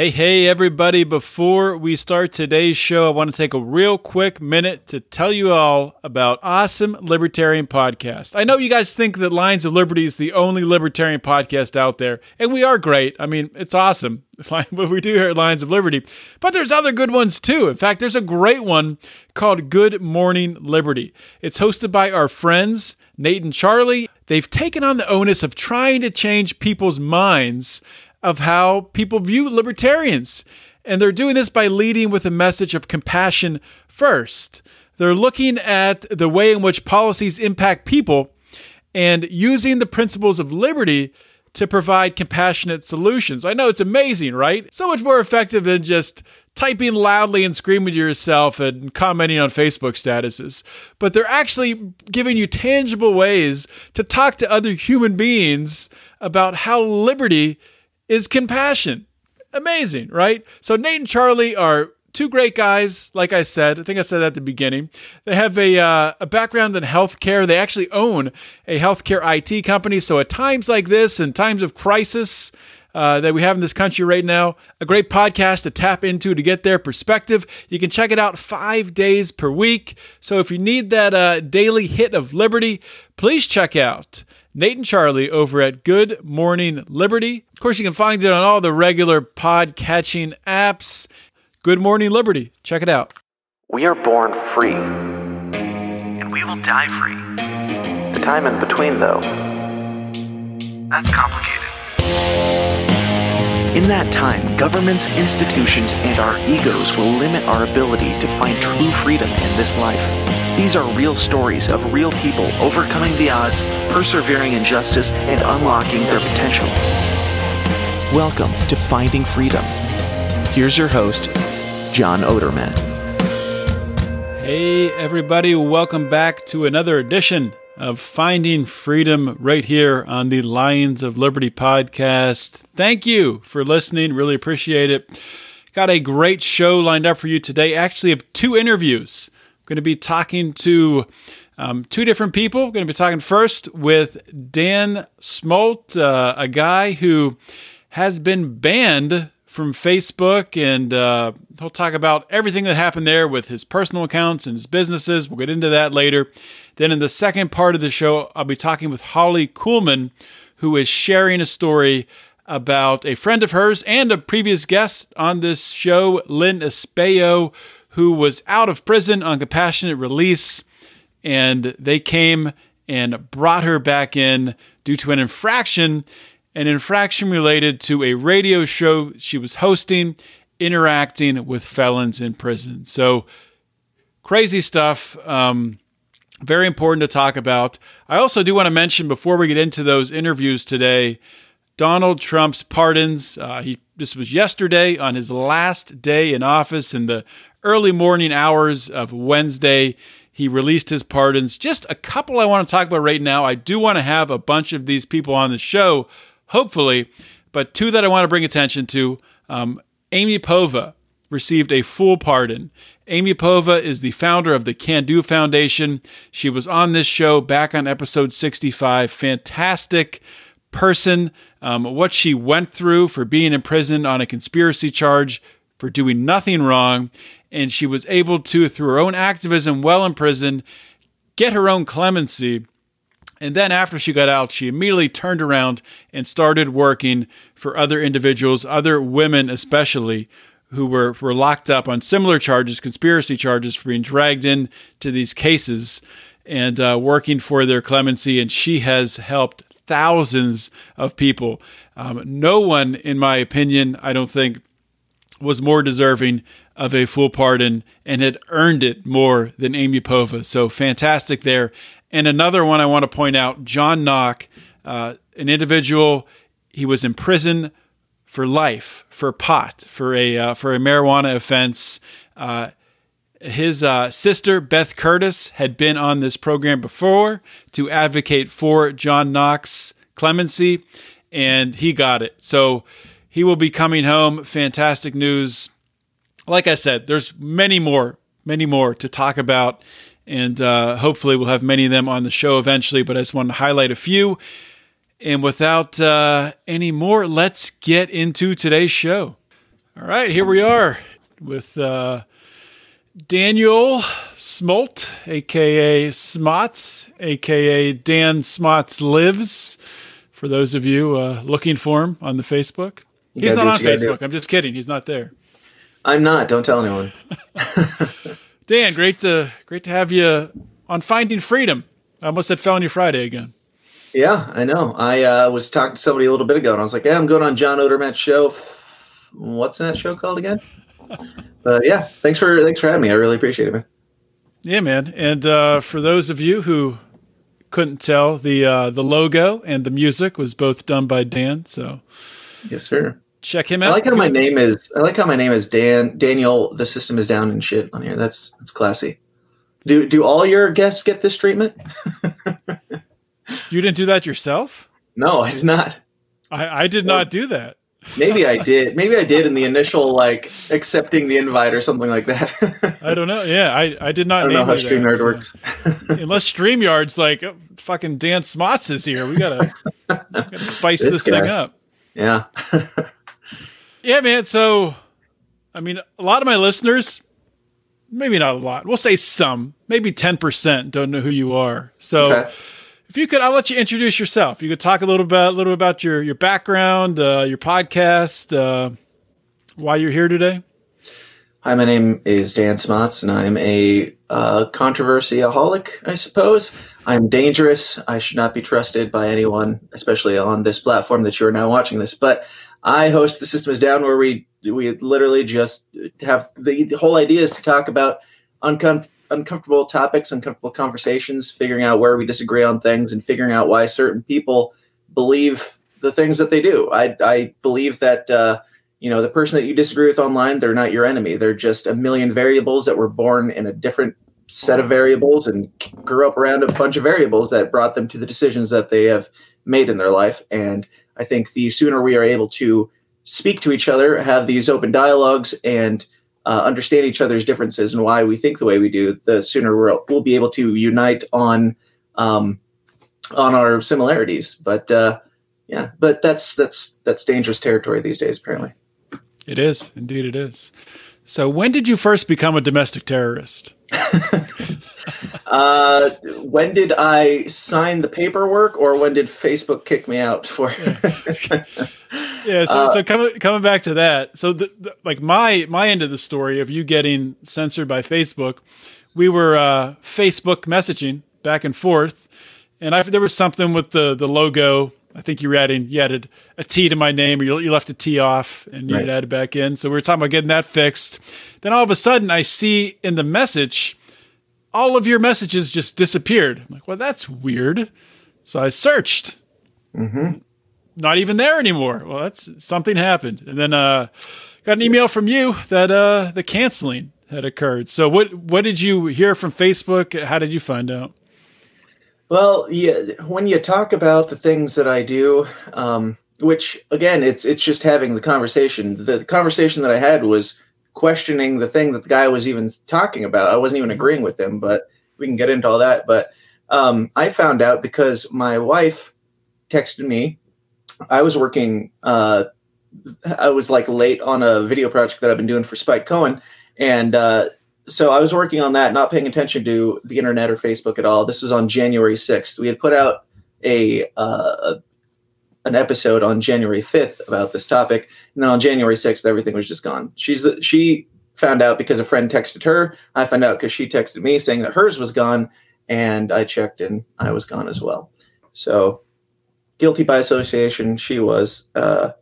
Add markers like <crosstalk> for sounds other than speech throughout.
Hey, hey, everybody. Before we start today's show, I want to take a real quick minute to tell you all about Awesome Libertarian Podcast. I know you guys think that Lions of Liberty is the only libertarian podcast out there, and we are great. I mean, it's awesome <laughs> what we do here at of Liberty, but there's other good ones too. In fact, there's a great one called Good Morning Liberty. It's hosted by our friends, Nate and Charlie. They've taken on the onus of trying to change people's minds of how people view libertarians. And they're doing this by leading with a message of compassion first. They're looking at the way in which policies impact people and using the principles of liberty to provide compassionate solutions. I know it's amazing, right? So much more effective than just typing loudly and screaming to yourself and commenting on Facebook statuses. But they're actually giving you tangible ways to talk to other human beings about how liberty is compassion. Amazing, right? So Nate and Charlie are two great guys. Like I said, I think I said that at the beginning. They have a uh, a background in healthcare. They actually own a healthcare IT company. So at times like this, and times of crisis. Uh, that we have in this country right now. A great podcast to tap into to get their perspective. You can check it out five days per week. So if you need that uh, daily hit of liberty, please check out Nate and Charlie over at Good Morning Liberty. Of course, you can find it on all the regular pod catching apps. Good Morning Liberty. Check it out. We are born free. And we will die free. The time in between, though, That's complicated. in that time, governments, institutions, and our egos will limit our ability to find true freedom in this life. These are real stories of real people overcoming the odds, persevering in justice, and unlocking their potential. Welcome to Finding Freedom. Here's your host, John Odermatt. Hey, everybody, welcome back to another edition of Finding Freedom right here on the Lions of Liberty podcast. Thank you for listening. Really appreciate it. Got a great show lined up for you today. Actually, have two interviews. Going to be talking to um, two different people. going to be talking first with Dan Smots, uh, a guy who has been banned from Facebook, and uh, he'll talk about everything that happened there with his personal accounts and his businesses. We'll get into that later. Then, in the second part of the show, I'll be talking with Holly Kuhlman, who is sharing a story about a friend of hers and a previous guest on this show, Lynn Espejo, who was out of prison on compassionate release, and they came and brought her back in due to an infraction an infraction related to a radio show she was hosting, interacting with felons in prison. So, crazy stuff. Um, very important to talk about. I also do want to mention before we get into those interviews today, Donald Trump's pardons. Uh, he this was yesterday on his last day in office in the early morning hours of Wednesday. He released his pardons. Just a couple I want to talk about right now. I do want to have a bunch of these people on the show, hopefully, but two that I want to bring attention to. Um, Amy Povah received a full pardon. Amy Povah is the founder of the Can Do Foundation. She was on this show back on episode 65. Fantastic person. Um, what she went through for being in prison on a conspiracy charge for doing nothing wrong. And she was able to, through her own activism while in prison, get her own clemency. And then after she got out, she immediately turned around and started working for other individuals, other women especially, who were, were locked up on similar charges, conspiracy charges for being dragged in to these cases and uh, working for their clemency. And she has helped thousands of people. Um, no one, in my opinion, I don't think, was more deserving of a full pardon and had earned it more than Amy Povah. So fantastic there. And another one I want to point out John Knock, uh, an individual, he was in prison for life for pot for a uh, for a marijuana offense. Uh, his uh, sister Beth Curtis had been on this program before to advocate for John Knock's clemency, and he got it. So he will be coming home. Fantastic news. Like I said, there's many more, many more to talk about, and uh, hopefully we'll have many of them on the show eventually. But I just want to highlight a few. And without uh, any more, let's get into today's show. All right, here we are with uh, Daniel Smots, aka Smots, aka Dan Smots Lives. For those of you uh, looking for him on the Facebook, You he's not on what you gotta Facebook. I'm just kidding. He's not there. I'm not. Don't tell anyone. <laughs> Dan, great to great to have you on Finding Freedom. I almost said Felony Friday again. Yeah, I know. I uh, was talking to somebody a little bit ago, and I was like, "Yeah, I'm going on John Odermatt's show. What's that show called again?" <laughs> But yeah, thanks for thanks for having me. I really appreciate it, man. Yeah, man. And uh, for those of you who couldn't tell, the uh, the logo and the music was both done by Dan. So Yes, sir. Check him out. I like how my name is. I like how my name is Dan Daniel. The system is down and shit on here. That's that's classy. Do do all your guests get this treatment? <laughs> You didn't do that yourself? No, I did not. I, I did not do that. Maybe I <laughs> did. Maybe I did in the initial like accepting the invite or something like that. <laughs> I don't know. Yeah, I, I did not I don't know how you that, StreamYard so- works. Unless StreamYard's like oh, fucking Dan Smots is here. We gotta, gotta spice this, This thing up. Yeah. Yeah, man. So, I mean, a lot of my listeners, maybe not a lot, we'll say some, maybe 10% don't know who you are. So, Okay. if you could, I'll let you introduce yourself. You could talk a little bit, a little about your, your background, uh, your podcast, uh, why you're here today. Hi, my name is Dan Smots, and I'm a uh, controversy-aholic, I suppose. I'm dangerous. I should not be trusted by anyone, especially on this platform that you are now watching this. But I host the System is Down, where we we literally just have the, the whole idea is to talk about uncom- uncomfortable topics, uncomfortable conversations, figuring out where we disagree on things, and figuring out why certain people believe the things that they do. I I believe that. Uh, you know the person that you disagree with online they're not your enemy they're just a million variables that were born in a different set of variables and grew up around a bunch of variables that brought them to the decisions that they have made in their life and i think the sooner we are able to speak to each other have these open dialogues and uh, understand each other's differences and why we think the way we do the sooner we'll, we'll be able to unite on um, on our similarities but uh, yeah but that's that's that's dangerous territory these days apparently It is. Indeed, it is. So, when did you first become a domestic terrorist? <laughs> Uh, when did I sign the paperwork, or when did Facebook kick me out for? <laughs> Yeah, so, Uh, so coming coming back to that, so the, the, like my my end of the story of you getting censored by Facebook, we were uh, Facebook messaging back and forth, and I there was something with the the logo. I think you were adding you added a T to my name, or you, you left a T off, and you Right. added back in. So we were talking about getting that fixed. Then all of a sudden, I see in the message, all of your messages just disappeared. I'm like, well, that's weird. So I searched not even there anymore. Well, that's something happened, and then uh, got an email from you that uh, the canceling had occurred. So what what did you hear from Facebook? How did you find out? Well, yeah, when you talk about the things that I do, um, which again, it's it's just having the conversation. The conversation that I had was questioning the thing that the guy was even talking about. I wasn't even agreeing with him, but we can get into all that. But um, I found out because my wife texted me. I was working. Uh, I was like late on a video project that I've been doing for Spike Cohen, and uh, so I was working on that, not paying attention to the internet or Facebook at all. This was on January 6th. We had put out a uh, an episode on January 5th about this topic, and then on January 6th, everything was just gone. She's she found out because a friend texted her. I found out because she texted me saying that hers was gone, and I checked and I was gone as well. So guilty by association. She was. Uh,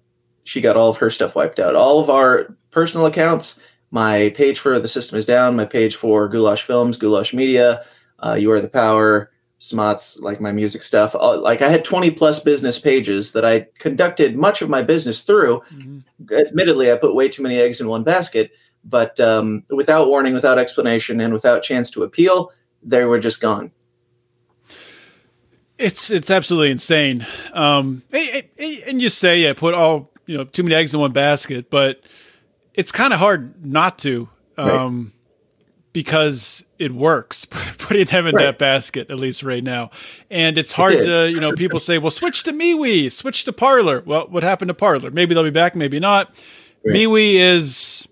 she got all of her stuff wiped out. All of our personal accounts my page for the system is down my page for goulash films goulash media uh, you are the power smots like my music stuff. Uh, like i had 20 plus business pages that i conducted much of my business through. Admittedly i put way too many eggs in one basket but um, without warning without explanation and without chance to appeal they were just gone. It's it's absolutely insane. Um, and- you say yeah, put all you know too many eggs in one basket, but it's kind of hard not to, um, because it works <laughs> putting them in Right. that basket at least right now, and it's hard did. to you know people say well switch to MeWe, switch to Parler. Well, what happened to Parler? Maybe they'll be back, maybe not. Right. MeWe is,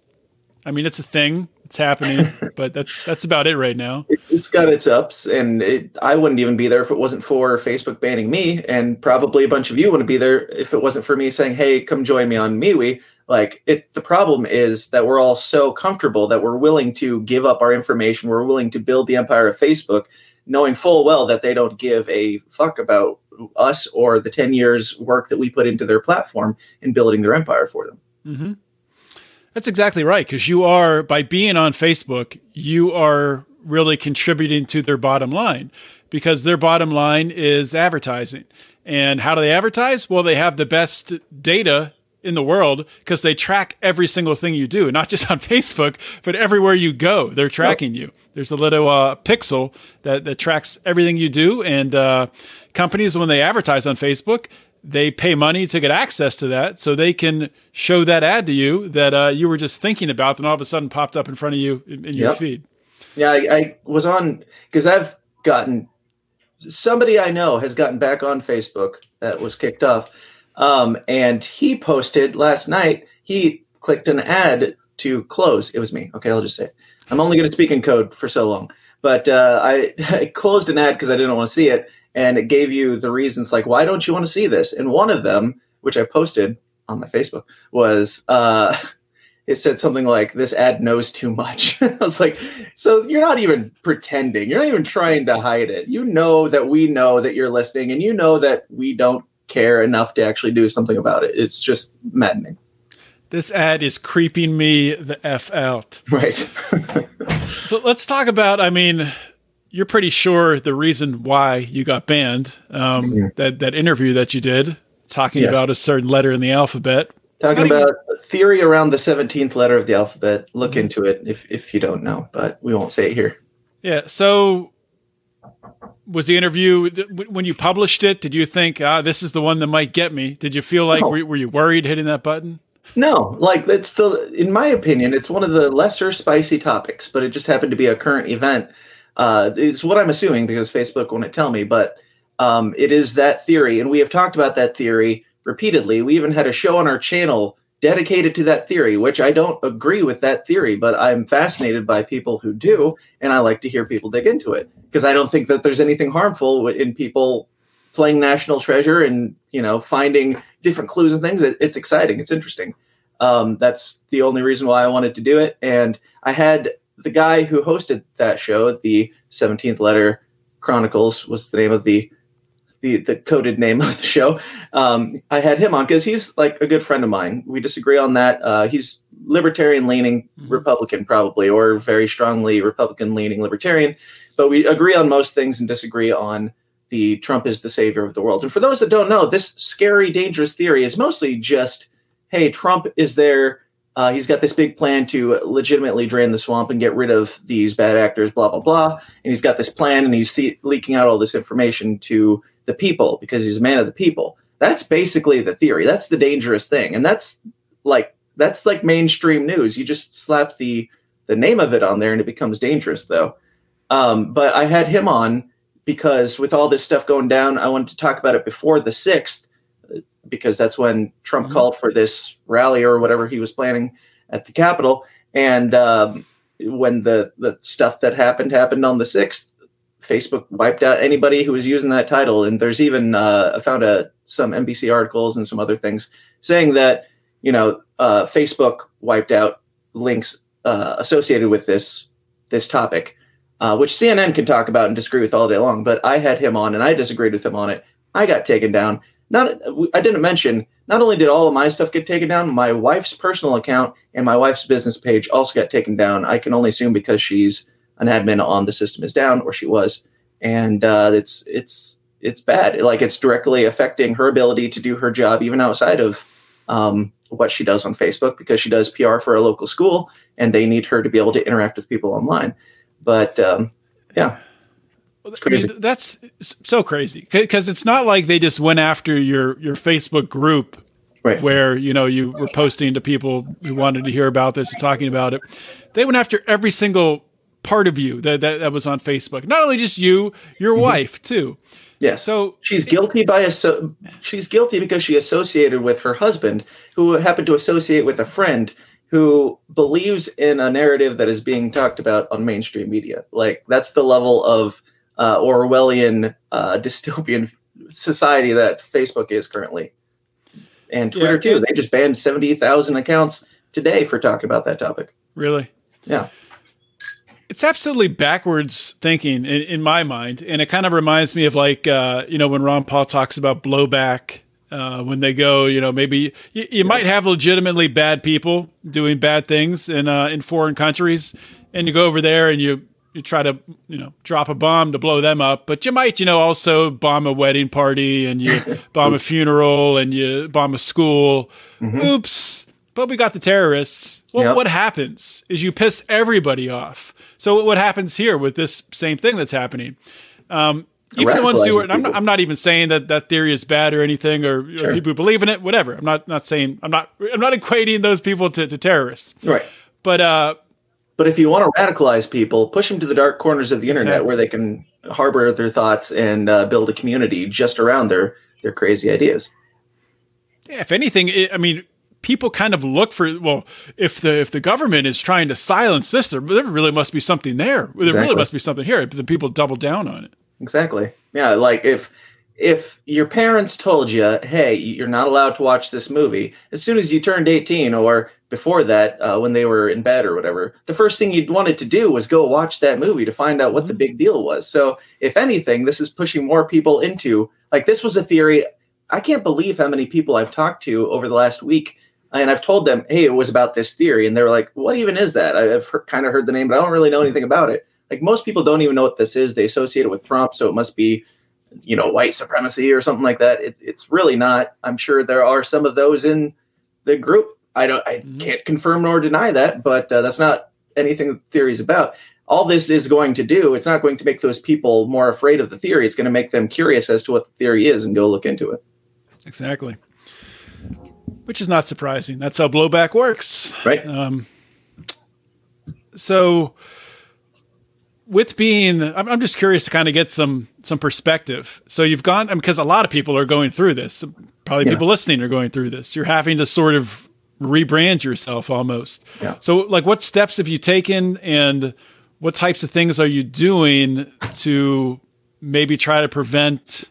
I mean, it's a thing. It's happening, <laughs> but that's that's about it right now. It, it's got its ups, and it, I wouldn't even be there if it wasn't for Facebook banning me, and probably a bunch of you wouldn't be there if it wasn't for me saying, "Hey, come join me on MeWe." Like it, the problem is that we're all so comfortable that we're willing to give up our information. We're willing to build the empire of Facebook, knowing full well that they don't give a fuck about us or the ten years work that we put into their platform in building their empire for them. hmm That's exactly right. Because you are, by being on Facebook, you are really contributing to their bottom line because their bottom line is advertising. And how do they advertise? Well, they have the best data in the world because they track every single thing you do, not just <laughs> on Facebook, but everywhere you go. They're tracking you. There's a little uh, pixel that, that tracks everything you do. And uh, companies, when they advertise on Facebook, they pay money to get access to that so they can show that ad to you that uh, you were just thinking about and all of a sudden popped up in front of you in, in your feed. Yeah, I, I was on because I've gotten somebody I know has gotten back on Facebook that was kicked off, um, and he posted last night. He clicked an ad to close. It was me. Okay, I'll just say it. I'm only going to speak in code for so long, but uh, I, <laughs> I closed an ad because I didn't want to see it, and it gave you the reasons like why don't you want to see this? And one of them, which I posted on my Facebook, was. Uh, <laughs> it said something like this ad knows too much <laughs> i was like so you're not even pretending you're not even trying to hide it you know that we know that you're listening and you know that we don't care enough to actually do something about it it's just maddening This ad is creeping me the F out. <laughs> right So let's talk about, I mean, you're pretty sure the reason why you got banned, um, Mhm. that, that interview that you did talking Yes. about a certain letter in the alphabet. talking you- about theory around the 17th letter of the alphabet look into it if, if you don't know but we won't say it here Yeah. So was the interview when you published it? Did you think, ah, this is the one that might get me? Did you feel like No. were, were you worried hitting that button? No, like it's the in my opinion, it's one of the lesser spicy topics, but it just happened to be a current event. Uh, it's what I'm assuming because Facebook won't tell me, but um, it is that theory, and we have talked about that theory repeatedly. We even had a show on our channel dedicated to that theory, which I don't agree with that theory, but I'm fascinated by people who do, and I like to hear people dig into it because I don't think that there's anything harmful in people playing National Treasure and you know finding different clues and things. It, it's exciting. It's interesting. Um, that's the only reason why I wanted to do it. And I had the guy who hosted that show, the 17th Letter Chronicles was the name of the the, the coded name of the show. Um, I had him on because he's like a good friend of mine. We disagree on that. Uh, he's libertarian leaning Mhm. Republican, probably, or very strongly Republican leaning libertarian. But we agree on most things and disagree on the Trump is the savior of the world. And for those that don't know, this scary, dangerous theory is mostly just hey, Trump is there. Uh, he's got this big plan to legitimately drain the swamp and get rid of these bad actors, blah, blah, blah. And he's got this plan and he's see- leaking out all this information to the people because he's a man of the people. That's basically the theory. That's the dangerous thing. And that's like, that's like mainstream news. You just slap the, the name of it on there and it becomes dangerous though. Um, but I had him on because with all this stuff going down, I wanted to talk about it before the 6th because that's when Trump Mhm. called for this rally or whatever he was planning at the Capitol. And um, when the, the stuff that happened happened on the 6th, Facebook wiped out anybody who was using that title. And there's even, uh, I found a, some NBC articles and some other things saying that, you know, uh, Facebook wiped out links uh, associated with this this topic, uh, which CNN can talk about and disagree with all day long. But I had him on and I disagreed with him on it. I got taken down not I didn't mention not only did all of my stuff get taken down, my wife's personal account and my wife's business page also got taken down. I can only assume because she's an admin on the system is down, or she was, and uh, it's it's it's bad. Like it's directly affecting her ability to do her job, even outside of um, what she does on Facebook, because she does PR for a local school, and they need her to be able to interact with people online. But um, yeah, It's crazy. that's so crazy because it's not like they just went after your your Facebook group right. where you know you were posting to people who wanted to hear about this and talking about it. They went after every single part of you that that, that was on Facebook. Not only just you, your Mm-hmm. wife too. Yeah. So she's guilty by asso- she's guilty because she associated with her husband, who happened to associate with a friend who believes in a narrative that is being talked about on mainstream media. Like that's the level of uh, Orwellian uh, dystopian society that Facebook is currently, and Twitter Yeah, too. They just banned seventy thousand accounts today for talking about that topic. really, Yeah. It's absolutely backwards thinking in, in my mind, and it kind of reminds me of like uh, you know when Ron Paul talks about blowback. Uh, when they go, you know, maybe you, you might have legitimately bad people doing bad things in uh, in foreign countries, and you go over there and you you try to you know drop a bomb to blow them up, but you might you know also bomb a wedding party and you <laughs> bomb a funeral and you bomb a school. Oops! But we got the terrorists. Well, Yep. what happens is you piss everybody off. So what happens here with this same thing that's happening? Um, even the ones who are, I'm not. I'm not even saying that that theory is bad or anything, or, or people who believe in it, whatever. I'm not not saying I'm not I'm not equating those people to, to terrorists. Right. But uh, But if you want to radicalize people, push them to the dark corners of the internet Exactly. where they can harbor their thoughts and uh, build a community just around their their crazy ideas. Yeah, if anything, it, I mean, people kind of look for well, if the if the government is trying to silence this, there, there really must be something there. There really must be something here. But the people double down on it. Exactly. Yeah, like if if your parents told you, "Hey, you're not allowed to watch this movie," as soon as you turned 18 or before that, uh, when they were in bed or whatever, the first thing you'd wanted to do was go watch that movie to find out what the big deal was. So, if anything, this is pushing more people into like this was a theory. I can't believe how many people I've talked to over the last week, and I've told them, "Hey, it was about this theory," and they're like, "What even is that?" I've heard, kind of heard the name, but I don't really know anything about it. Like most people don't even know what this is. They associate it with Trump, so it must be, you know, white supremacy or something like that. It's it's really not. I'm sure there are some of those in the group. I don't. I Mhm. can't confirm nor deny that, but uh, that's not anything the theory is about. All this is going to do, it's not going to make those people more afraid of the theory. It's going to make them curious as to what the theory is and go look into it. Exactly. Which is not surprising. That's how blowback works. Right? Um, so, with being, I'm, I'm just curious to kind of get some some perspective. So you've gone because a lot of people are going through this. Probably Yeah. people listening are going through this. You're having to sort of rebrand yourself almost. Yeah. So, like, what steps have you taken, and what types of things are you doing to maybe try to prevent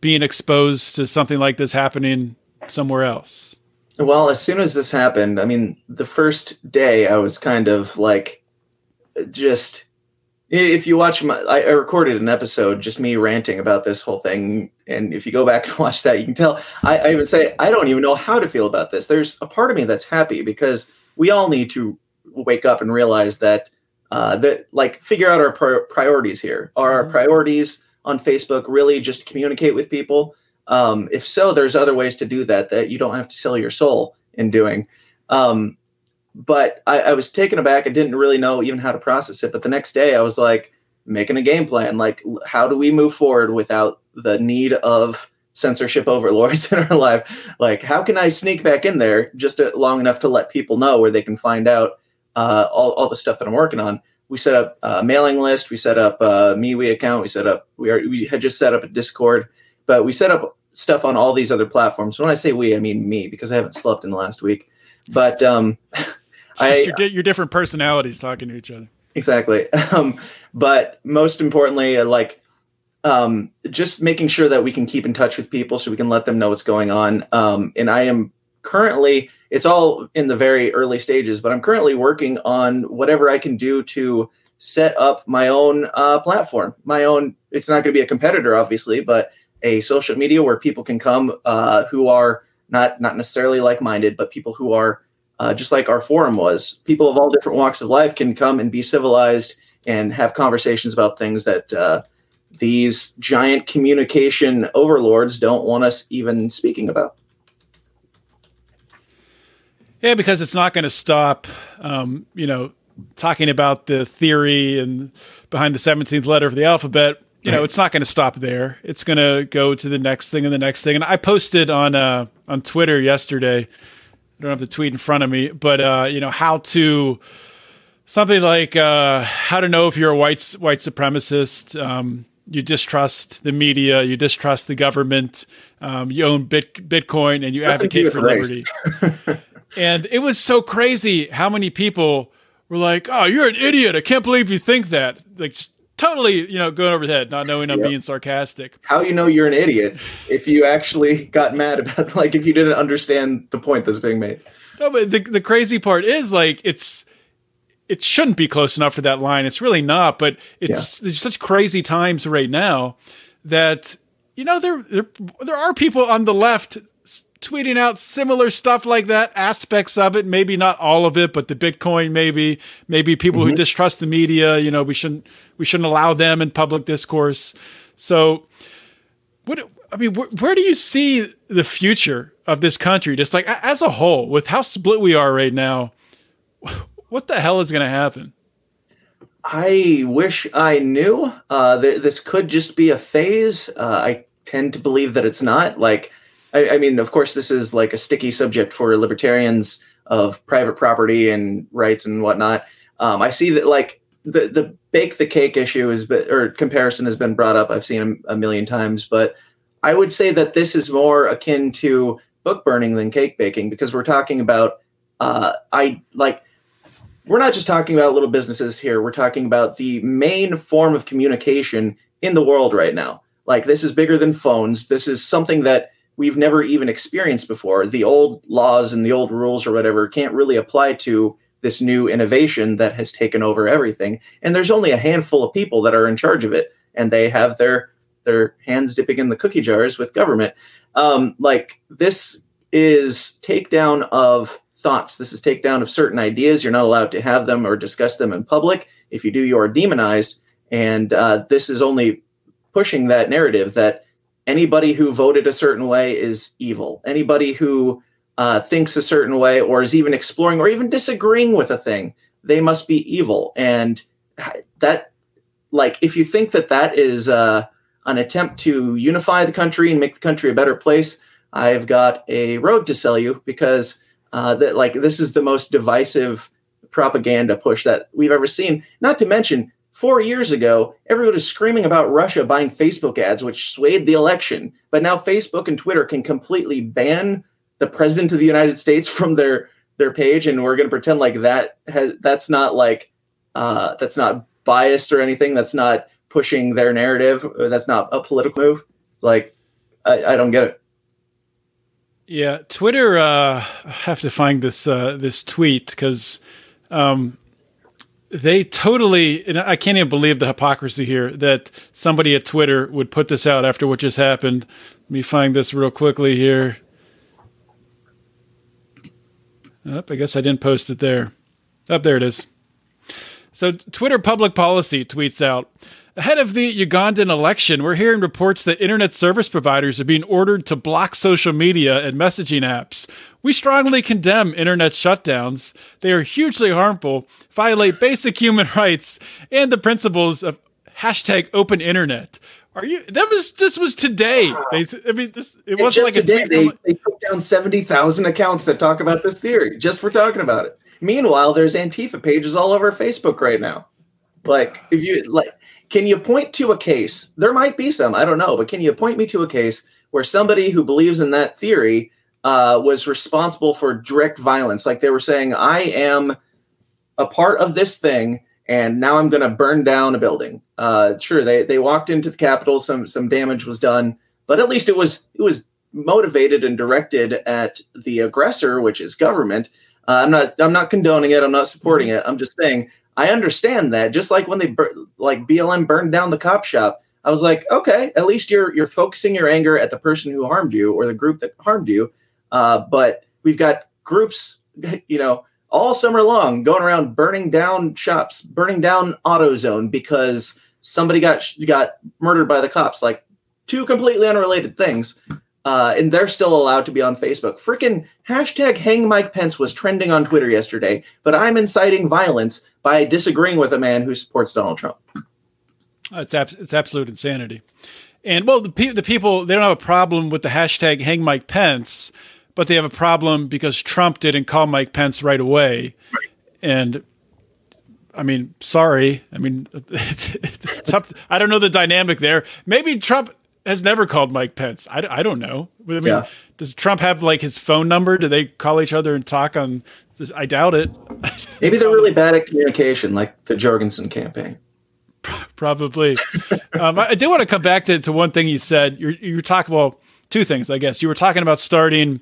being exposed to something like this happening somewhere else? Well, as soon as this happened, I mean, the first day I was kind of like, just. If you watch my, I I recorded an episode just me ranting about this whole thing, and if you go back <laughs> and watch that, you can tell. I, I even say I don't even know how to feel about this. There's a part of me that's happy because we all need to wake up and realize that uh, that like figure out our pri- priorities here. Are our Mhm. priorities on Facebook really just communicate with people? Um, if so, there's other ways to do that that you don't have to sell your soul in doing. Um, but I, I was taken aback. I didn't really know even how to process it. But the next day, I was like making a game plan. Like, how do we move forward without the need of censorship overlords in our life? Like, how can I sneak back in there just uh, long enough to let people know where they can find out uh, all, all the stuff that I'm working on? We set up a mailing list. We set up a MeWe account. We set up. We are. We had just set up a Discord, but we set up stuff on all these other platforms. When I say we, I mean me because I haven't slept in the last week. But um, <laughs> I, your, di- your different personalities talking to each other. exactly <laughs> um, but most importantly uh, like um, just making sure that we can keep in touch with people so we can let them know what's going on um, and i am currently it's all in the very early stages but i'm currently working on whatever i can do to set up my own uh, platform my own it's not going to be a competitor obviously but a social media where people can come uh, who are not not necessarily like-minded but people who are uh, just like our forum was. People of all different walks of life can come and be civilized and have conversations about things that uh, these giant communication overlords don't want us even speaking about. Yeah, because it's not going to stop, um, you know, talking about the theory and behind the 17th letter of the alphabet. You know, it's not going to stop there. It's going to go to the next thing and the next thing. And I posted on uh, on Twitter yesterday. I don't have the tweet in front of me, but uh, you know how to something like uh, how to know if you're a white white supremacist. Um, you distrust the media, you distrust the government, um, you own Bit- Bitcoin, and you Nothing advocate for race. liberty. <laughs> and it was so crazy how many people were like, "Oh, you're an idiot! I can't believe you think that." Like, just totally, you know, going over the head, not knowing I'm Yep. being sarcastic. How you know you're an idiot if you actually got mad about <laughs> like if you didn't understand the point that's being made. No, but the the crazy part is like it's it shouldn't be close enough to that line. It's really not, but it's there's such crazy times right now that you know there there there are people on the left tweeting out similar stuff like that, aspects of it, maybe not all of it, but the Bitcoin maybe, maybe people who distrust the media, you know, we shouldn't we shouldn't allow them in public discourse. So what I mean, where, where do you see the future of this country, just like as a whole, with how split we are right now? What the hell is going to happen? I wish I knew. Uh, th- this could just be a phase. Uh, I tend to believe that it's not. Like, I, I mean, of course, this is like a sticky subject for libertarians of private property and rights and whatnot. Um, I see that like the the bake the cake issue is been, or comparison has been brought up. I've seen a, a million times, but I would say that this is more akin to book burning than cake baking because we're talking about uh, I like we're not just talking about little businesses here. We're talking about the main form of communication in the world right now. Like this is bigger than phones. This is something that we've never even experienced before. The old laws and the old rules or whatever can't really apply to this new innovation that has taken over everything. And there's only a handful of people that are in charge of it, and they have their their hands dipping in the cookie jars with government. Um, like this is takedown of thoughts. This is takedown of certain ideas. You're not allowed to have them or discuss them in public. If you do, you are demonized. And uh, this is only pushing that narrative that anybody who voted a certain way is evil. Anybody who uh, thinks a certain way or is even exploring or even disagreeing with a thing, they must be evil. And that, like, if you think that that is uh, an attempt to unify the country and make the country a better place, I've got a road to sell you because uh, that like this is the most divisive propaganda push that we've ever seen. Not to mention, four years ago, everyone was screaming about Russia buying Facebook ads, which swayed the election. But now Facebook and Twitter can completely ban the president of the United States <laughs> from their their page, and we're going to pretend like that has, that's not like uh, that's not biased or anything. That's not pushing their narrative. That's not a political move. It's like I, I don't get it. Yeah, Twitter. Uh, I have to find this uh, this tweet because um, they totally. And I can't even believe the hypocrisy here that somebody at Twitter would put this out after what just happened. Let me find this real quickly here. Oh, I guess I didn't post it there. Up oh, there it is. So Twitter public policy tweets out Ahead of the Ugandan election, we're hearing reports that internet service providers are being ordered to block social media and messaging apps. We strongly condemn internet shutdowns. They are hugely harmful, violate basic human <laughs> rights, and the principles of hashtag open internet. Are you? That was this was today. They, I mean, this it And wasn't like a today, they, from- they took down 70,000 accounts that talk about this theory just for talking about it. Meanwhile, there's Antifa pages all over Facebook right now. Like, if you like, can you point to a case? There might be some, I don't know, but can you point me to a case where somebody who believes in that theory uh, was responsible for direct violence? Like they were saying, I am a part of this thing, and now I'm going to burn down a building. Uh, sure, they they walked into the Capitol, some some damage was done, but at least it was it was motivated and directed at the aggressor, which is government. Uh, I'm not I'm not condoning it. I'm not supporting it. I'm just saying I understand that. Just like when they bur- like BLM burned down the cop shop, I was like, okay, at least you're you're focusing your anger at the person who harmed you or the group that harmed you. Uh, but we've got groups, <laughs> you know, all summer long going around burning down shops, burning down AutoZone because somebody got got murdered by the cops. Like two completely unrelated things. Uh, and they're still allowed to be on Facebook. Freaking hashtag hang Mike Pence was trending on Twitter yesterday, but I'm inciting violence by disagreeing with a man who supports Donald Trump. It's abs- it's absolute insanity. And well, the pe- the people they don't have a problem with the hashtag Hang Mike Pence, but they have a problem because Trump didn't call Mike Pence right away. And I mean, sorry. I mean, <laughs> it's, it's tough. I don't know the dynamic there. Maybe Trump has never called Mike Pence. I, I don't know. I mean, Yeah. does Trump have like his phone number? Do they call each other and talk on? This? I doubt it. <laughs> Maybe they're really bad at communication, like the Jorgensen campaign. Probably. <laughs> um, I, I do want to come back to, to one thing you said. You're, you're talking well, two things, I guess. You were talking about starting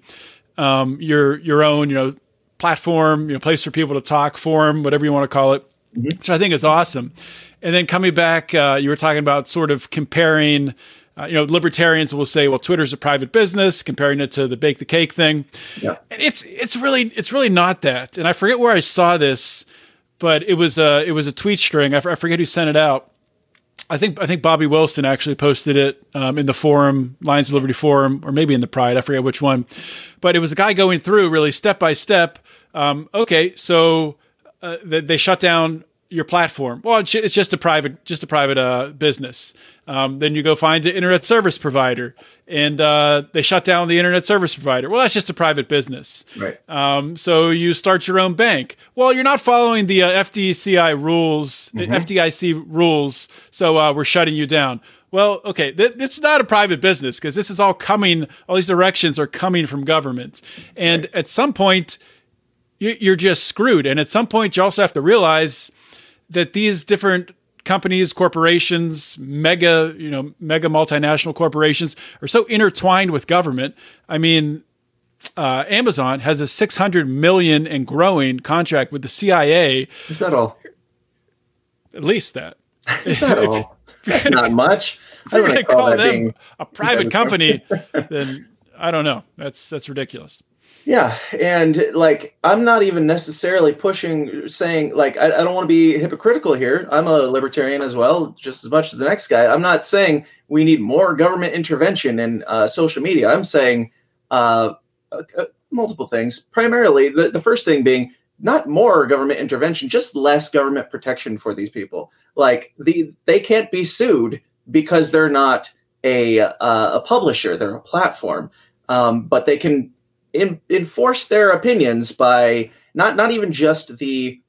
um, your your own, you know, platform, you know, place for people to talk, forum, whatever you want to call it, which I think is awesome. And then coming back, uh, you were talking about sort of comparing. Uh, you know, libertarians will say, "Well, Twitter's a private business," comparing it to the bake the cake thing. Yeah. And it's it's really it's really not that. And I forget where I saw this, but it was a it was a tweet string. I, f- I forget who sent it out. I think I think Bobby Wilson actually posted it um, in the forum, Lions of Liberty forum, or maybe in the Pride. I forget which one, but it was a guy going through really step by step. Um, okay, so uh, they, they shut down your platform. Well, it's, just a private just a private uh, business. Um, then you go find the internet service provider, and uh, they shut down the internet service provider. Well, that's just a private business. Right. Um, so you start your own bank. Well, you're not following the uh, FDCI rules, FDIC rules, so uh, we're shutting you down. Well, okay, th- this is not a private business because this is all coming. All these directions are coming from government, and at some point, you, you're just screwed. And at some point, you also have to realize that these different companies, corporations, mega, you know, mega multinational corporations are so intertwined with government. I mean, uh, Amazon has a 600 million and growing contract with the CIA. Is that all? At least that. Is that <laughs> all? That's not much. I If you're don't going wanna to call that them being- a private <laughs> company, then I don't know. That's that's ridiculous. Yeah, and like I'm not even necessarily pushing, saying like I, I don't want to be hypocritical here. I'm a libertarian as well, just as much as the next guy. I'm not saying we need more government intervention in uh, social media. I'm saying uh, uh, multiple things. Primarily, the, the first thing being not more government intervention, just less government protection for these people. Like the they can't be sued because they're not a uh, a publisher; they're a platform. Um, but they can in, enforce their opinions by not not even just the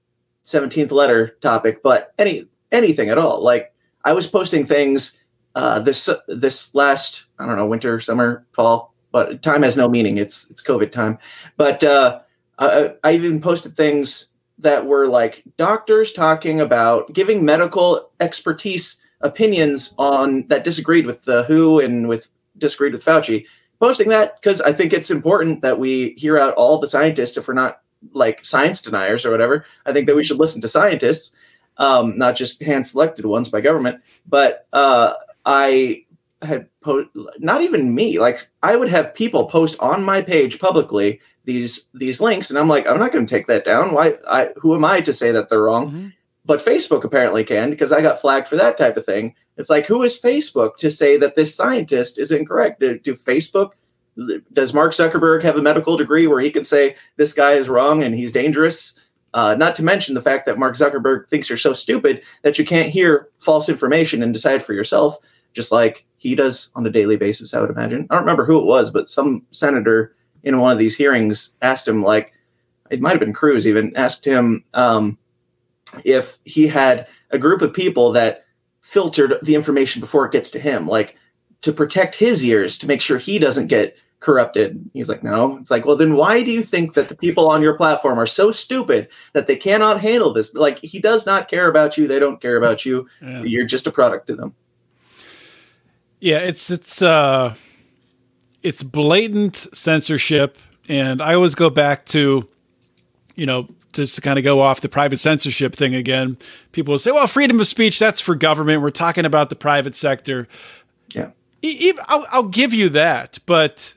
17th letter topic but any anything at all. Like i was posting things uh this this last i don't know winter summer fall but time has no meaning. It's it's covid time. But uh i, I even posted things that were like doctors talking about giving medical expertise opinions on that disagreed with the who and with disagreed with fauci posting that because I think it's important that we hear out all the scientists if we're not like science deniers or whatever. I think that we should listen to scientists, um, not just hand selected ones by government. But uh, I had po- not even me like I would have people post on my page publicly these these links, and I'm like I'm not going to take that down. Why? I who am I to say that they're wrong? Mhm. But Facebook apparently can because I got flagged for that type of thing. It's like, who is Facebook to say that this scientist is incorrect? Do, do Facebook, does Mark Zuckerberg have a medical degree where he can say this guy is wrong and he's dangerous? Uh, not to mention the fact that Mark Zuckerberg thinks you're so stupid that you can't hear false information and decide for yourself, just like he does on a daily basis, I would imagine. I don't remember who it was, but some senator in one of these hearings asked him, like, it might have been Cruz even, asked him, um, if he had a group of people that filtered the information before it gets to him, like to protect his ears to make sure he doesn't get corrupted. He's like, no. It's like, well, then why do you think that the people on your platform are so stupid that they cannot handle this? Like, he does not care about you. They don't care about you. Yeah. You're just a product to them. Yeah, it's it's uh it's blatant censorship and I always go back to you know just to kind of go off the private censorship thing again. People will say, "Well, freedom of speech that's for government. We're talking about the private sector." Yeah. Even, I'll, I'll give you that, but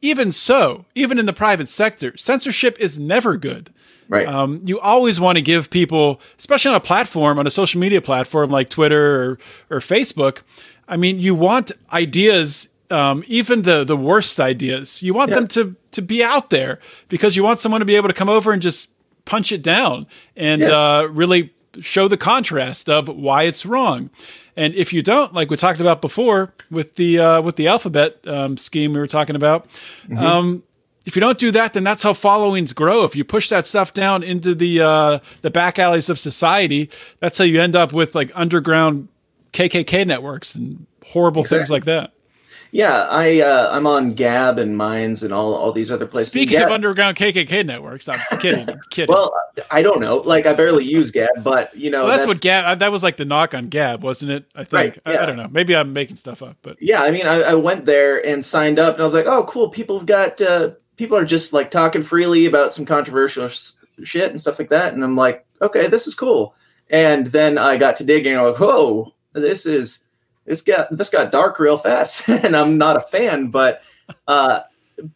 even so, even in the private sector, censorship is never good. Right. Um, you always want to give people, especially on a platform, on a social media platform like Twitter or, or Facebook. I mean, you want ideas, um, even the the worst ideas. You want Yeah. them to to be out there because you want someone to be able to come over and just punch it down and Yes. uh, really show the contrast of why it's wrong. And if you don't, like we talked about before with the uh, with the alphabet um, scheme we were talking about, um, if you don't do that, then that's how followings grow. If you push that stuff down into the uh, the back alleys of society, that's how you end up with like underground KKK networks and horrible things like that. Yeah, I uh, I'm on Gab and Minds and all all these other places. Speaking Gab- of underground KKK networks, I'm just kidding. I'm <laughs> kidding. well, I don't know. Like I barely use Gab, but you know Well, that's, what Gab. That was like the knock on Gab, wasn't it? I think. Right, I, I don't know. Maybe I'm making stuff up, but Yeah, I mean, I, I went there and signed up, and I was like, oh, cool. People have got uh, people are just like talking freely about some controversial sh- shit and stuff like that, and I'm like, okay, this is cool. And then I got to digging, I'm like, whoa, this is this got this got dark real fast, <laughs> and I'm not a fan, but uh,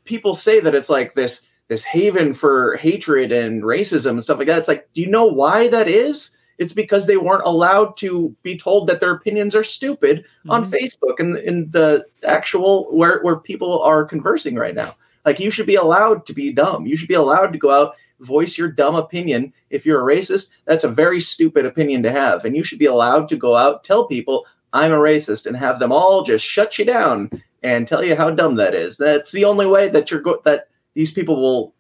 people say that it's like this this haven for hatred and racism and stuff like that. It's like, do you know why that is? It's because they weren't allowed to be told that their opinions are stupid on Mhm. Facebook and in the actual where where people are conversing right now. Like you should be allowed to be dumb. You should be allowed to go out voice your dumb opinion. If you're a racist, that's a very stupid opinion to have, and you should be allowed to go out tell people I'm a racist and have them all just shut you down and tell you how dumb that is. That's the only way that you're go- that these people will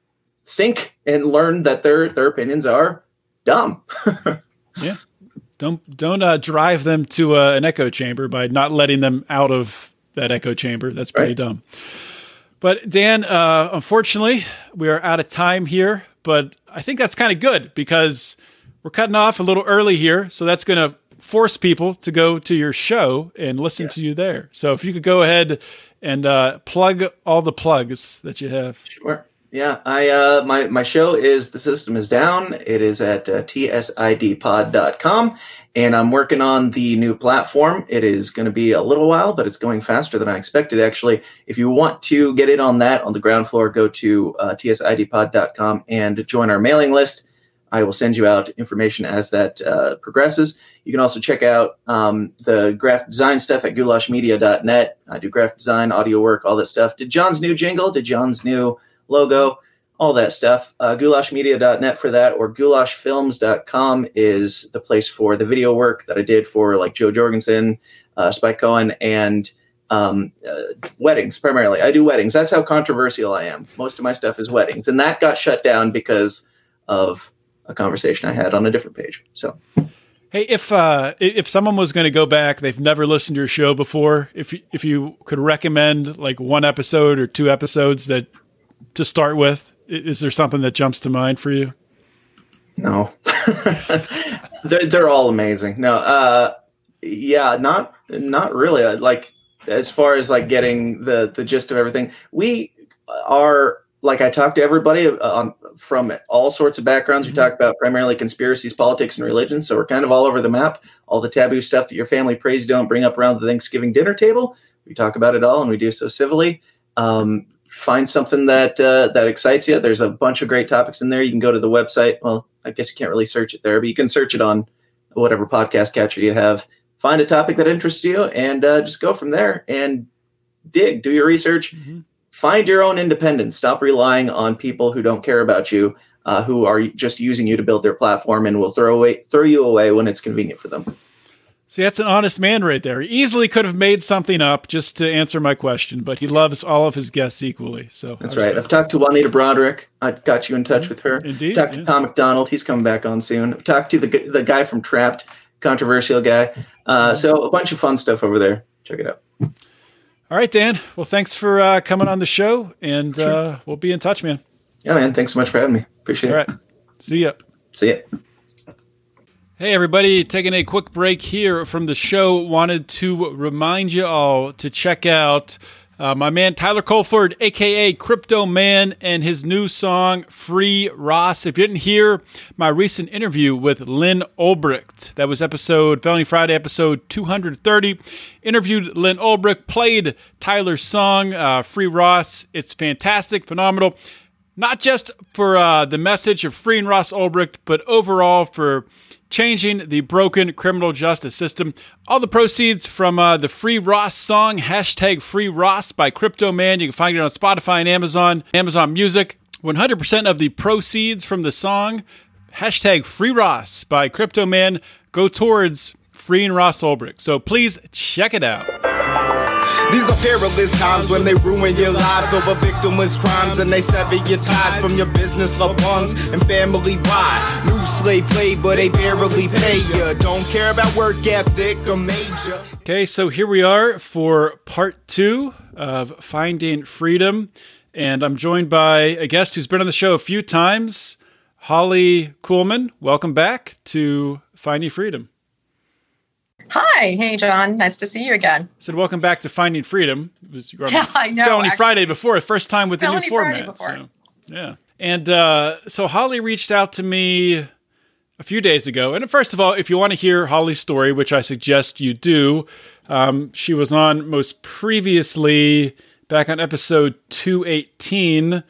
think and learn that their their opinions are dumb. <laughs> Yeah. Don't don't uh, drive them to uh, an echo chamber by not letting them out of that echo chamber. That's pretty Right. dumb. But Dan, uh, unfortunately, we are out of time here. But I think that's kind of good because we're cutting off a little early here, so that's going to force people to go to your show and listen to you there. So if you could go ahead and uh, plug all the plugs that you have. Sure. Yeah, I uh my my show is The System is Down. It is at uh, tsidpod.com and I'm working on the new platform. It is going to be a little while, but it's going faster than I expected actually. If you want to get in on that on the ground floor, go to uh, tsidpod.com and join our mailing list. I will send you out information as that uh, progresses. You can also check out um, the graphic design stuff at goulashmedia.net. I do graphic design, audio work, all that stuff. Did John's new jingle? Did John's new logo? All that stuff. Uh, goulashmedia.net for that, or goulashfilms.com is the place for the video work that I did for like Jo Jorgensen, uh, Spike Cohen, and um, uh, weddings primarily. I do weddings. That's how controversial I am. Most of my stuff is weddings, and that got shut down because of a conversation I had on a different page. So Hey, if uh, if someone was going to go back, they've never listened to your show before. If you, if you could recommend like one episode or two episodes that to start with, is there something that jumps to mind for you? no, <laughs> they're they're all amazing. No, uh, yeah, not not really. Like as far as like getting the the gist of everything, we are like I talk to everybody uh, on from all sorts of backgrounds. We talk about primarily conspiracies, politics, and religion. So we're kind of all over the map. All the taboo stuff that your family prays don't bring up around the Thanksgiving dinner table. We talk about it all, and we do so civilly. Um, find something that uh, that excites you. There's a bunch of great topics in there. You can go to the website. Well, I guess you can't really search it there, but you can search it on whatever podcast catcher you have. Find a topic that interests you, and uh, just go from there and dig. Do your research. Find your own independence. Stop relying on people who don't care about you, uh, who are just using you to build their platform and will throw away throw you away when it's convenient for them. See, that's an honest man right there. He easily could have made something up just to answer my question, but he loves all of his guests equally. So That's right. I've talked to Juanita Broaddrick. I got you in touch with her. Indeed, Talked to. Tom MacDonald. He's coming back on soon. I've talked to the the guy from Trapped, controversial guy. Uh, Mm-hmm. so a bunch of fun stuff over there. Check it out. All right, Dan. Well, thanks for uh, coming on the show, and uh, we'll be in touch, man. Yeah, man. Thanks so much for having me. Appreciate All it. right. See ya. See ya. Hey, everybody, taking a quick break here from the show. Wanted to remind you all to check out uh, my man Tyler Colford, aka Crypto Man, and his new song Free Ross. If you didn't hear my recent interview with Lynn Ulbricht, that was episode Felony Friday, episode 230. Interviewed Lynn Ulbricht, played Tyler's song uh, Free Ross. It's fantastic, phenomenal not just for uh, the message of freeing Ross Ulbricht, but overall for changing the broken criminal justice system. All the proceeds from uh, the Free Ross song, hashtag Free Ross by Crypto Man. You can find it on Spotify and Amazon, Amazon Music. 100% of the proceeds from the song, hashtag Free Ross by Crypto Man, go towards freeing Ross Ulbricht. So please check it out. These are perilous times when they ruin your lives over victimless crimes and they sever your ties from your business, loved ones, and family. Why? New slave labor, they barely pay ya. Don't care about work ethic or major. Okay, so here we are for part two of Finding Freedom. And I'm joined by a guest who's been on the show a few times, Holli Coulman. Welcome back to Finding Freedom. Hi, hey John, nice to see you again. said welcome back to Finding Freedom. It was you were on Yeah, I know, Felony actually. Friday before, first time with the new Friday format. So, yeah, and uh, so Holli reached out to me a few days ago. And first of all, if you want to hear Holli's story, which I suggest you do, um, she was on most previously back on episode two eighteen.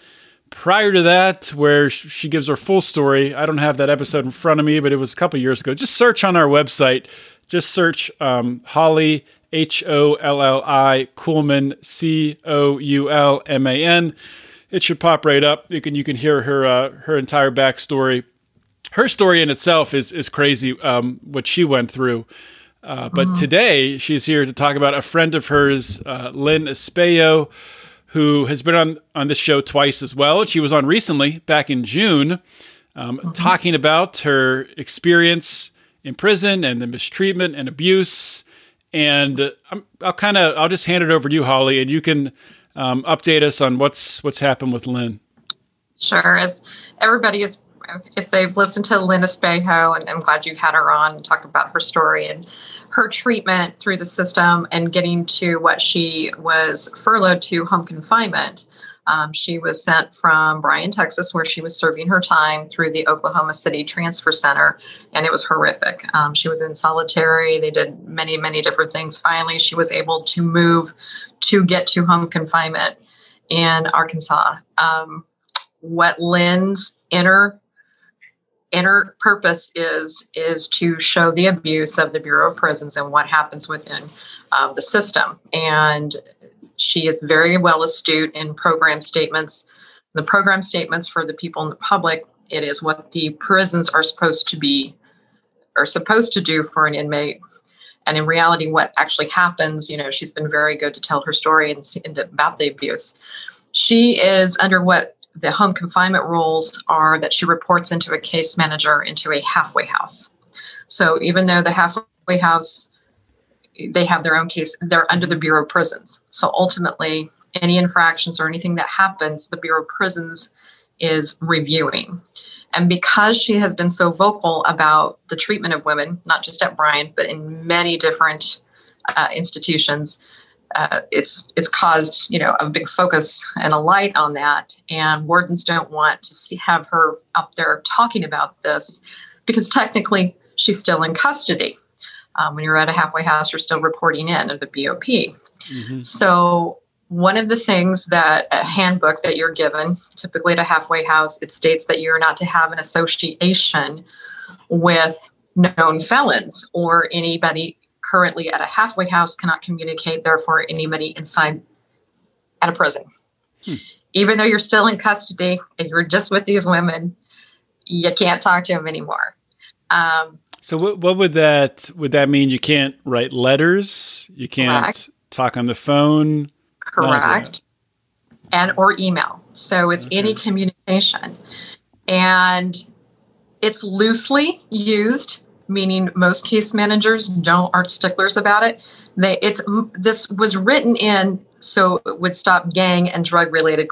Prior to that, where she gives her full story, I don't have that episode in front of me, but it was a couple years ago. Just search on our website. Just search um, Holli H O L L I Coulman C O U L M A N. It should pop right up. You can you can hear her uh, her entire backstory. Her story in itself is is crazy. Um, what she went through. Uh, but today she's here to talk about a friend of hers, uh, Lynn Espejo, who has been on on this show twice as well. She was on recently back in June, um, talking about her experience in prison and the mistreatment and abuse. And uh, I'm, I'll kind of I'll just hand it over to you, Holli, and you can um, update us on what's what's happened with Lynn. Sure, as everybody is, if they've listened to Lynn Espejo, and I'm glad you had her on and talk about her story and her treatment through the system and getting to what she was furloughed to home confinement. Um, she was sent from Bryan, Texas, where she was serving her time through the Oklahoma City Transfer Center, and it was horrific. Um, she was in solitary. They did many, many different things. Finally, she was able to move to get to home confinement in Arkansas. Um, what Lynn's inner inner purpose is is to show the abuse of the Bureau of Prisons and what happens within um, the system. And she is very well astute in program statements. The program statements for the people in the public, it is what the prisons are supposed to be are supposed to do for an inmate. And in reality, what actually happens, you know, she's been very good to tell her story and, and about the abuse. She is under what the home confinement rules are that she reports into a case manager into a halfway house. So even though the halfway house, they have their own case, they're under the Bureau of Prisons. So ultimately, any infractions or anything that happens, the Bureau of Prisons is reviewing. And because she has been so vocal about the treatment of women, not just at Bryan, but in many different uh, institutions, uh, it's it's caused you know a big focus and a light on that. And wardens don't want to see, have her up there talking about this because technically she's still in custody. Um, when you're at a halfway house, you're still reporting in of the BOP. So one of the things that a handbook that you're given, typically at a halfway house, it states that you're not to have an association with known felons or anybody currently at a halfway house cannot communicate, therefore, anybody inside at a prison. Even though you're still in custody and you're just with these women, you can't talk to them anymore. Um, So what what would that would that mean? You can't write letters. You can't Correct. talk on the phone. None of that. correct and or email so it's any communication and it's loosely used meaning most case managers don't aren't sticklers about it they it's this was written in so it would stop gang and drug related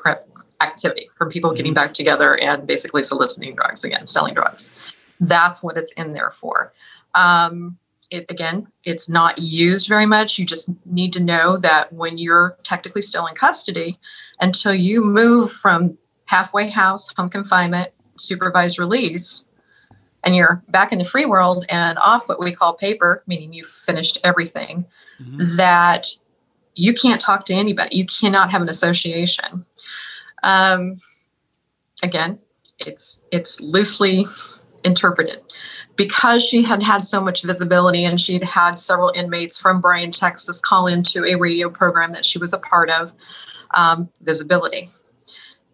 activity from people getting mm-hmm. back together and basically soliciting drugs again selling drugs that's what it's in there for. Um, it again it's not used very much. You just need to know that when you're technically still in custody until you move from halfway house home confinement supervised release and you're back in the free world and off what we call paper meaning you've finished everything that you can't talk to anybody. You cannot have an association. Um, again it's it's loosely interpreted because she had had so much visibility and she'd had several inmates from Bryan, Texas call into a radio program that she was a part of, um, visibility.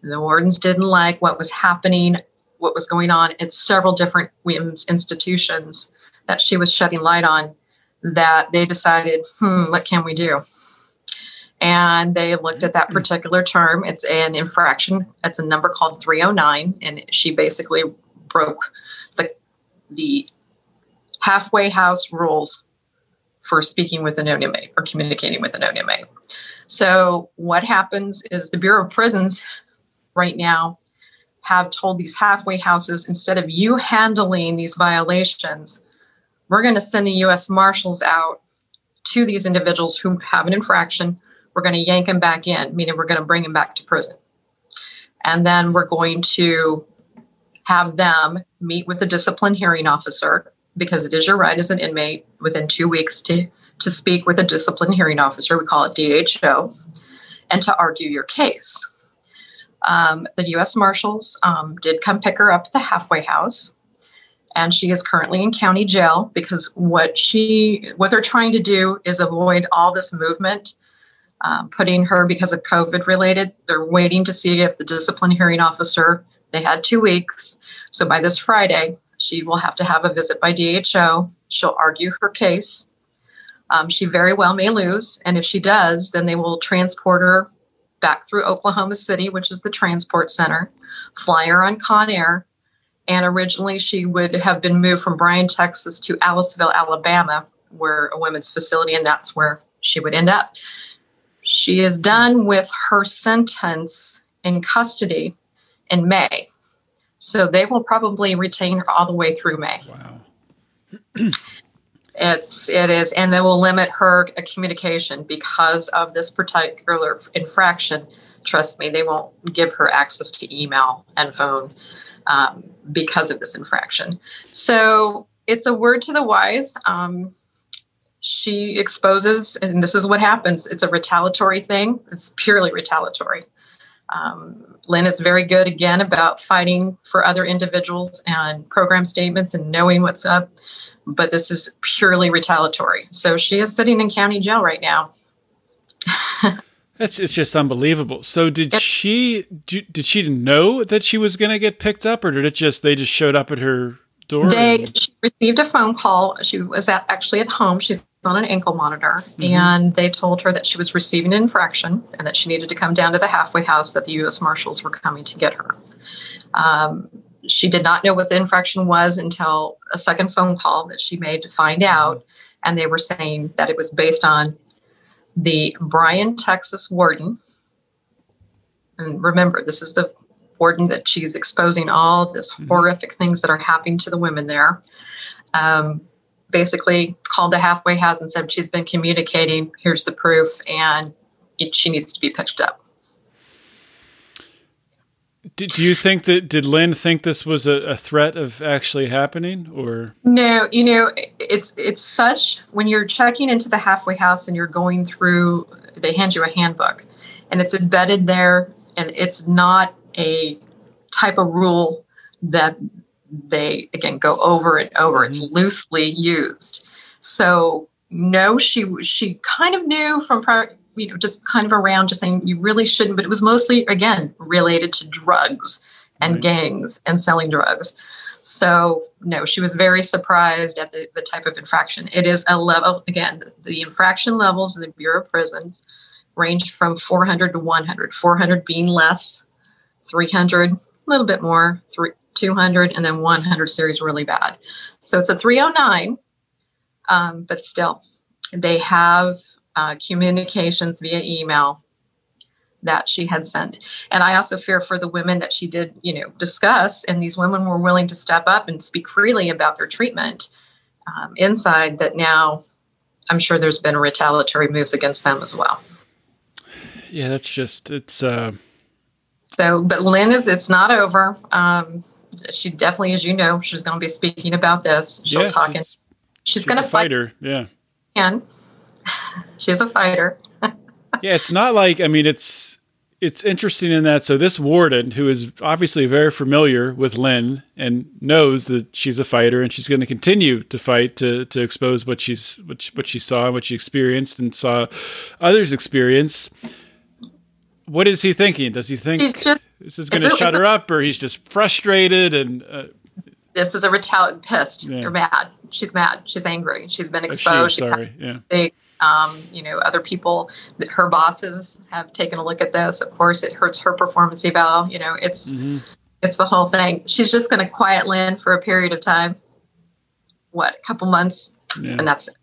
The wardens didn't like what was happening, what was going on at several different women's institutions that she was shedding light on, that they decided, hmm, what can we do? And they looked at that particular term. It's an infraction. It's a number called 309. And she basically broke the halfway house rules for speaking with an inmate or communicating with an inmate. So, what happens is the Bureau of Prisons right now have told these halfway houses instead of you handling these violations, we're going to send the U.S. Marshals out to these individuals who have an infraction. We're going to yank them back in, meaning we're going to bring them back to prison. And then we're going to have them meet with a discipline hearing officer because it is your right as an inmate within two weeks to, to speak with a discipline hearing officer. We call it DHO, and to argue your case. Um, the U.S. Marshals um, did come pick her up at the halfway house, and she is currently in county jail because what she what they're trying to do is avoid all this movement, um, putting her because of COVID related. They're waiting to see if the discipline hearing officer. They had two weeks, so by this Friday, she will have to have a visit by DHO. She'll argue her case. Um, she very well may lose, and if she does, then they will transport her back through Oklahoma City, which is the transport center, fly her on Conair. And originally, she would have been moved from Bryan, Texas to Aliceville, Alabama, where a women's facility, and that's where she would end up. She is done with her sentence in custody in May. So they will probably retain her all the way through May. Wow. <clears throat> It's it is, and they will limit her communication because of this particular infraction. Trust me, they won't give her access to email and phone um, because of this infraction. So it's a word to the wise. Um, she exposes, and this is what happens. It's a retaliatory thing. It's purely retaliatory. Um, Lynn is very good again about fighting for other individuals and program statements and knowing what's up but this is purely retaliatory. So she is sitting in county jail right now. <laughs> That's it's just unbelievable. So did yep. she did she know that she was going to get picked up, or did it just they just showed up at her door? They and... she received a phone call. She was at, actually at home. She's on an ankle monitor, mm-hmm. and they told her that she was receiving an infraction and that she needed to come down to the halfway house. That the U.S. Marshals were coming to get her. Um, she did not know what the infraction was until a second phone call that she made to find out. And they were saying that it was based on the Bryan, Texas warden. And remember, this is the warden that she's exposing all this mm-hmm. horrific things that are happening to the women there. Um, basically, called the halfway house and said she's been communicating. Here's the proof, and it, she needs to be picked up. Do, do you think that did Lynn think this was a, a, threat of actually happening or no you know it's it's such when you're checking into the halfway house and you're going through they hand you a handbook and it's embedded there and it's not a type of rule that they again go over and over it's mm-hmm. loosely used so no she she kind of knew from prior you know, just kind of around just saying you really shouldn't, but it was mostly, again, related to drugs and right. gangs and selling drugs. So, no, she was very surprised at the, the type of infraction. It is a level, again, the, the infraction levels in the Bureau of Prisons range from 400 to 100, 400 being less, 300, a little bit more, three, 200, and then 100 series really bad. So it's a 309, um, but still, they have uh, communications via email that she had sent. And I also fear for the women that she did, you know, discuss, and these women were willing to step up and speak freely about their treatment um, inside. That now, I'm sure there's been retaliatory moves against them as well. Yeah, that's just it's. uh So, but Lynn is. It's not over. Um, she definitely, as you know, she's going to be speaking about this. She'll yeah, talk. She's, she's, she's going to fight. her. Yeah. And <laughs> she's a fighter. <laughs> yeah, it's not like I mean it's it's interesting in that so this warden who is obviously very familiar with Lynn and knows that she's a fighter and she's going to continue to fight to to expose what she's what she, what she saw what she experienced and saw others experience. What is he thinking? Does he think she's just, this is going to shut her a, up, or he's just frustrated and? Uh, this is a retaliate pissed. Yeah. You're mad. She's mad. She's angry. She's been exposed. She, sorry. Yeah. They, um, you know, other people, her bosses have taken a look at this. Of course, it hurts her performance eval. You know, it's mm-hmm. it's the whole thing. She's just going to quiet Lynn for a period of time. what a couple months, Yeah. and that's it.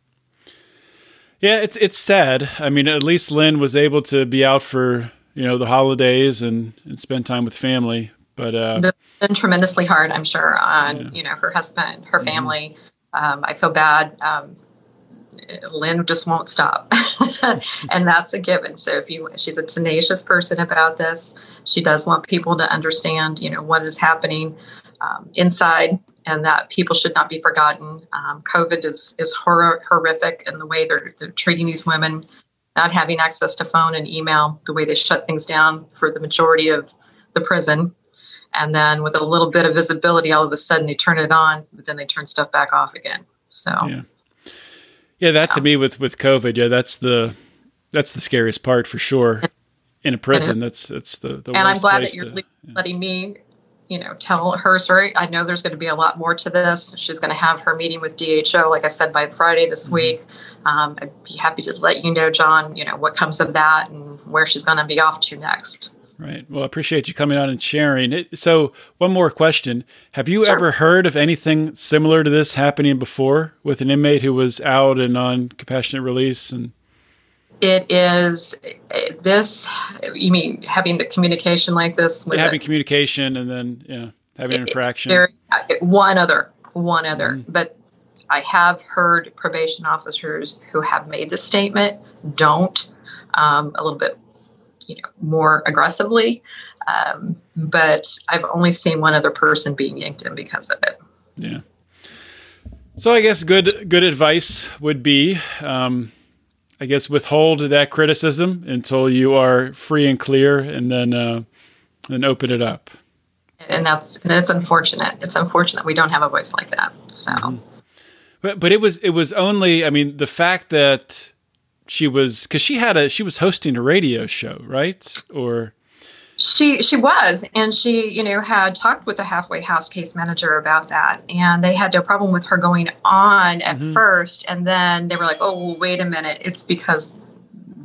Yeah, it's it's sad. I mean, at least Lynn was able to be out for you know the holidays and, and spend time with family. But uh, That's been tremendously hard, I'm sure, on Yeah. you know her husband, her Mhm. family. Um, I feel bad. Um, Lynn just won't stop, <laughs> and that's a given. So if you, she's a tenacious person about this. She does want people to understand, you know, what is happening um, inside, and that people should not be forgotten. Um, COVID is is horror, horrific in the way they're, they're treating these women, not having access to phone and email, the way they shut things down for the majority of the prison. And then with a little bit of visibility all of a sudden they turn it on but then they turn stuff back off again. So Yeah. yeah, that to me with with COVID, yeah, that's the that's the scariest part for sure. In a prison, that's that's the the and i'm glad that you're to- le- letting me you know tell her story i know there's going to be a lot more to this she's going to have her meeting with dho like i said by friday this Mm-hmm. week um, i'd be happy to let you know john you know what comes of that and where she's going to be off to next Right. Well, I appreciate you coming on and sharing it. So, one more question: Have you Sure. ever heard of anything similar to this happening before with an inmate who was out and on compassionate release? And it is this you mean having the communication like this with having it? communication and then yeah, having an infraction. There, uh, one other, one other, Mhm. but I have heard probation officers who have made the statement don't um, a little bit, you know, more aggressively. Um, but I've only seen one other person being yanked in because of it. Yeah. So I guess good good advice would be, um, I guess, withhold that criticism until you are free and clear, and then uh, then open it up. And that's and it's unfortunate. It's unfortunate we don't have a voice like that. So But but it was it was only I mean the fact that she was because she had a she was hosting a radio show right or She she was, and she you know had talked with the halfway house case manager about that, and they had no problem with her going on at Mhm. first, and then they were like, oh well, wait a minute, it's because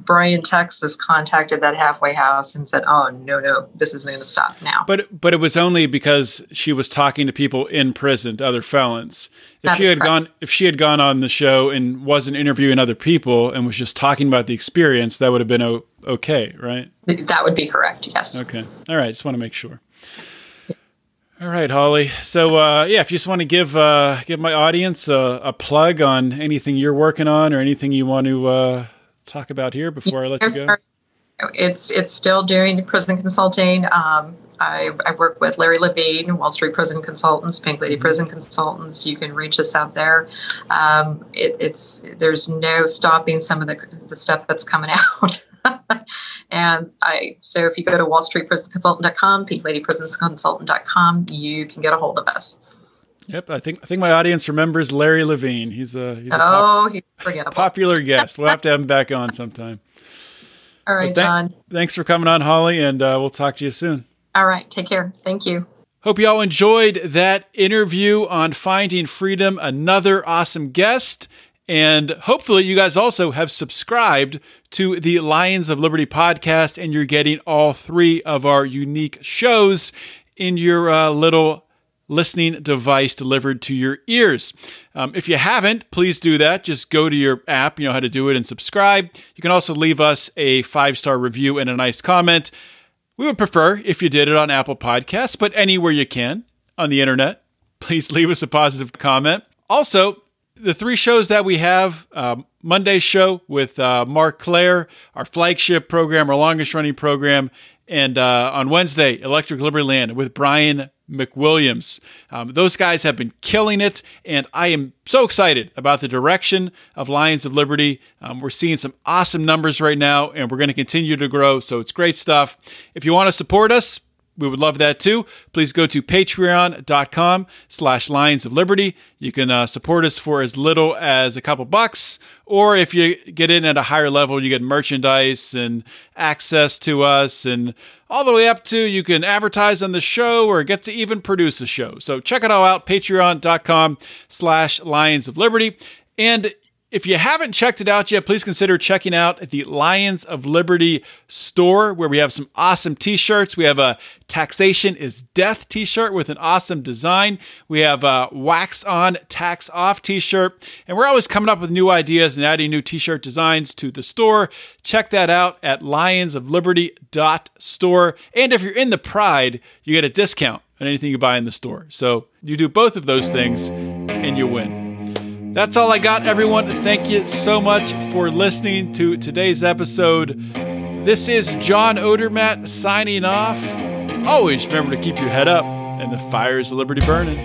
Bryan Texas contacted that halfway house and said, oh no no, this isn't going to stop now. but but it was only because she was talking to people in prison to other felons if That she had correct. gone if she had gone on the show and wasn't interviewing other people and was just talking about the experience that would have been o- okay right that would be correct. Yes. okay all right just want to make sure all right holli so uh, yeah if you just want to give uh, give my audience a, a plug on anything you're working on or anything you want to uh, talk about here before i let you go. It's it's still doing prison consulting. Um, I, I work with Larry Levine, Wall Street Prison Consultants, Pink Lady Prison Consultants. You can reach us out there. Um, it, it's there's no stopping some of the the stuff that's coming <laughs> out. And I so if you go to wallstreetprisonconsultant.com, pinkladyprisonconsultant.com, you can get a hold of us. Yep, I think I think my audience remembers Larry Levine. He's a he's a pop- Oh, he's popular <laughs> guest. We'll have to have him back on sometime. All right, thank- John. Thanks for coming on, Holli, and uh, we'll talk to you soon. All right, take care. Thank you. Hope you all enjoyed that interview on Finding Freedom. Another awesome guest. And hopefully, you guys also have subscribed to the Lions of Liberty podcast, and you're getting all three of our unique shows in your uh, little listening device delivered to your ears. Um, if you haven't, please do that. Just go to your app, you know how to do it, and subscribe. You can also leave us a five star review and a nice comment. We would prefer if you did it on Apple Podcasts, but anywhere you can on the internet, please leave us a positive comment. Also, the three shows that we have um, Monday's show with uh, Marc Clair, our flagship program, our longest running program, and uh, on Wednesday, Electric Liberty Land with Brian McWilliams. Um, those guys have been killing it, and I am so excited about the direction of Lions of Liberty. Um, we're seeing some awesome numbers right now, and we're going to continue to grow, so it's great stuff. If you want to support us, we would love that too. Please go to patreon.com slash lions of liberty. You can uh, support us for as little as a couple bucks, or if you get in at a higher level, you get merchandise and access to us and all the way up to you can advertise on the show or get to even produce a show. So check it all out, patreon.com slash lions of liberty. And If you haven't checked it out yet, please consider checking out the Lions of Liberty store where we have some awesome t shirts. We have a Taxation is Death t shirt with an awesome design. We have a Wax On, Tax Off t shirt. And we're always coming up with new ideas and adding new t shirt designs to the store. Check that out at lionsofliberty.store. And if you're in the Pride, you get a discount on anything you buy in the store. So you do both of those things and you win. That's all I got, everyone. Thank you so much for listening to today's episode. This is John Odermatt signing off. Always remember to keep your head up and the fires of liberty burning.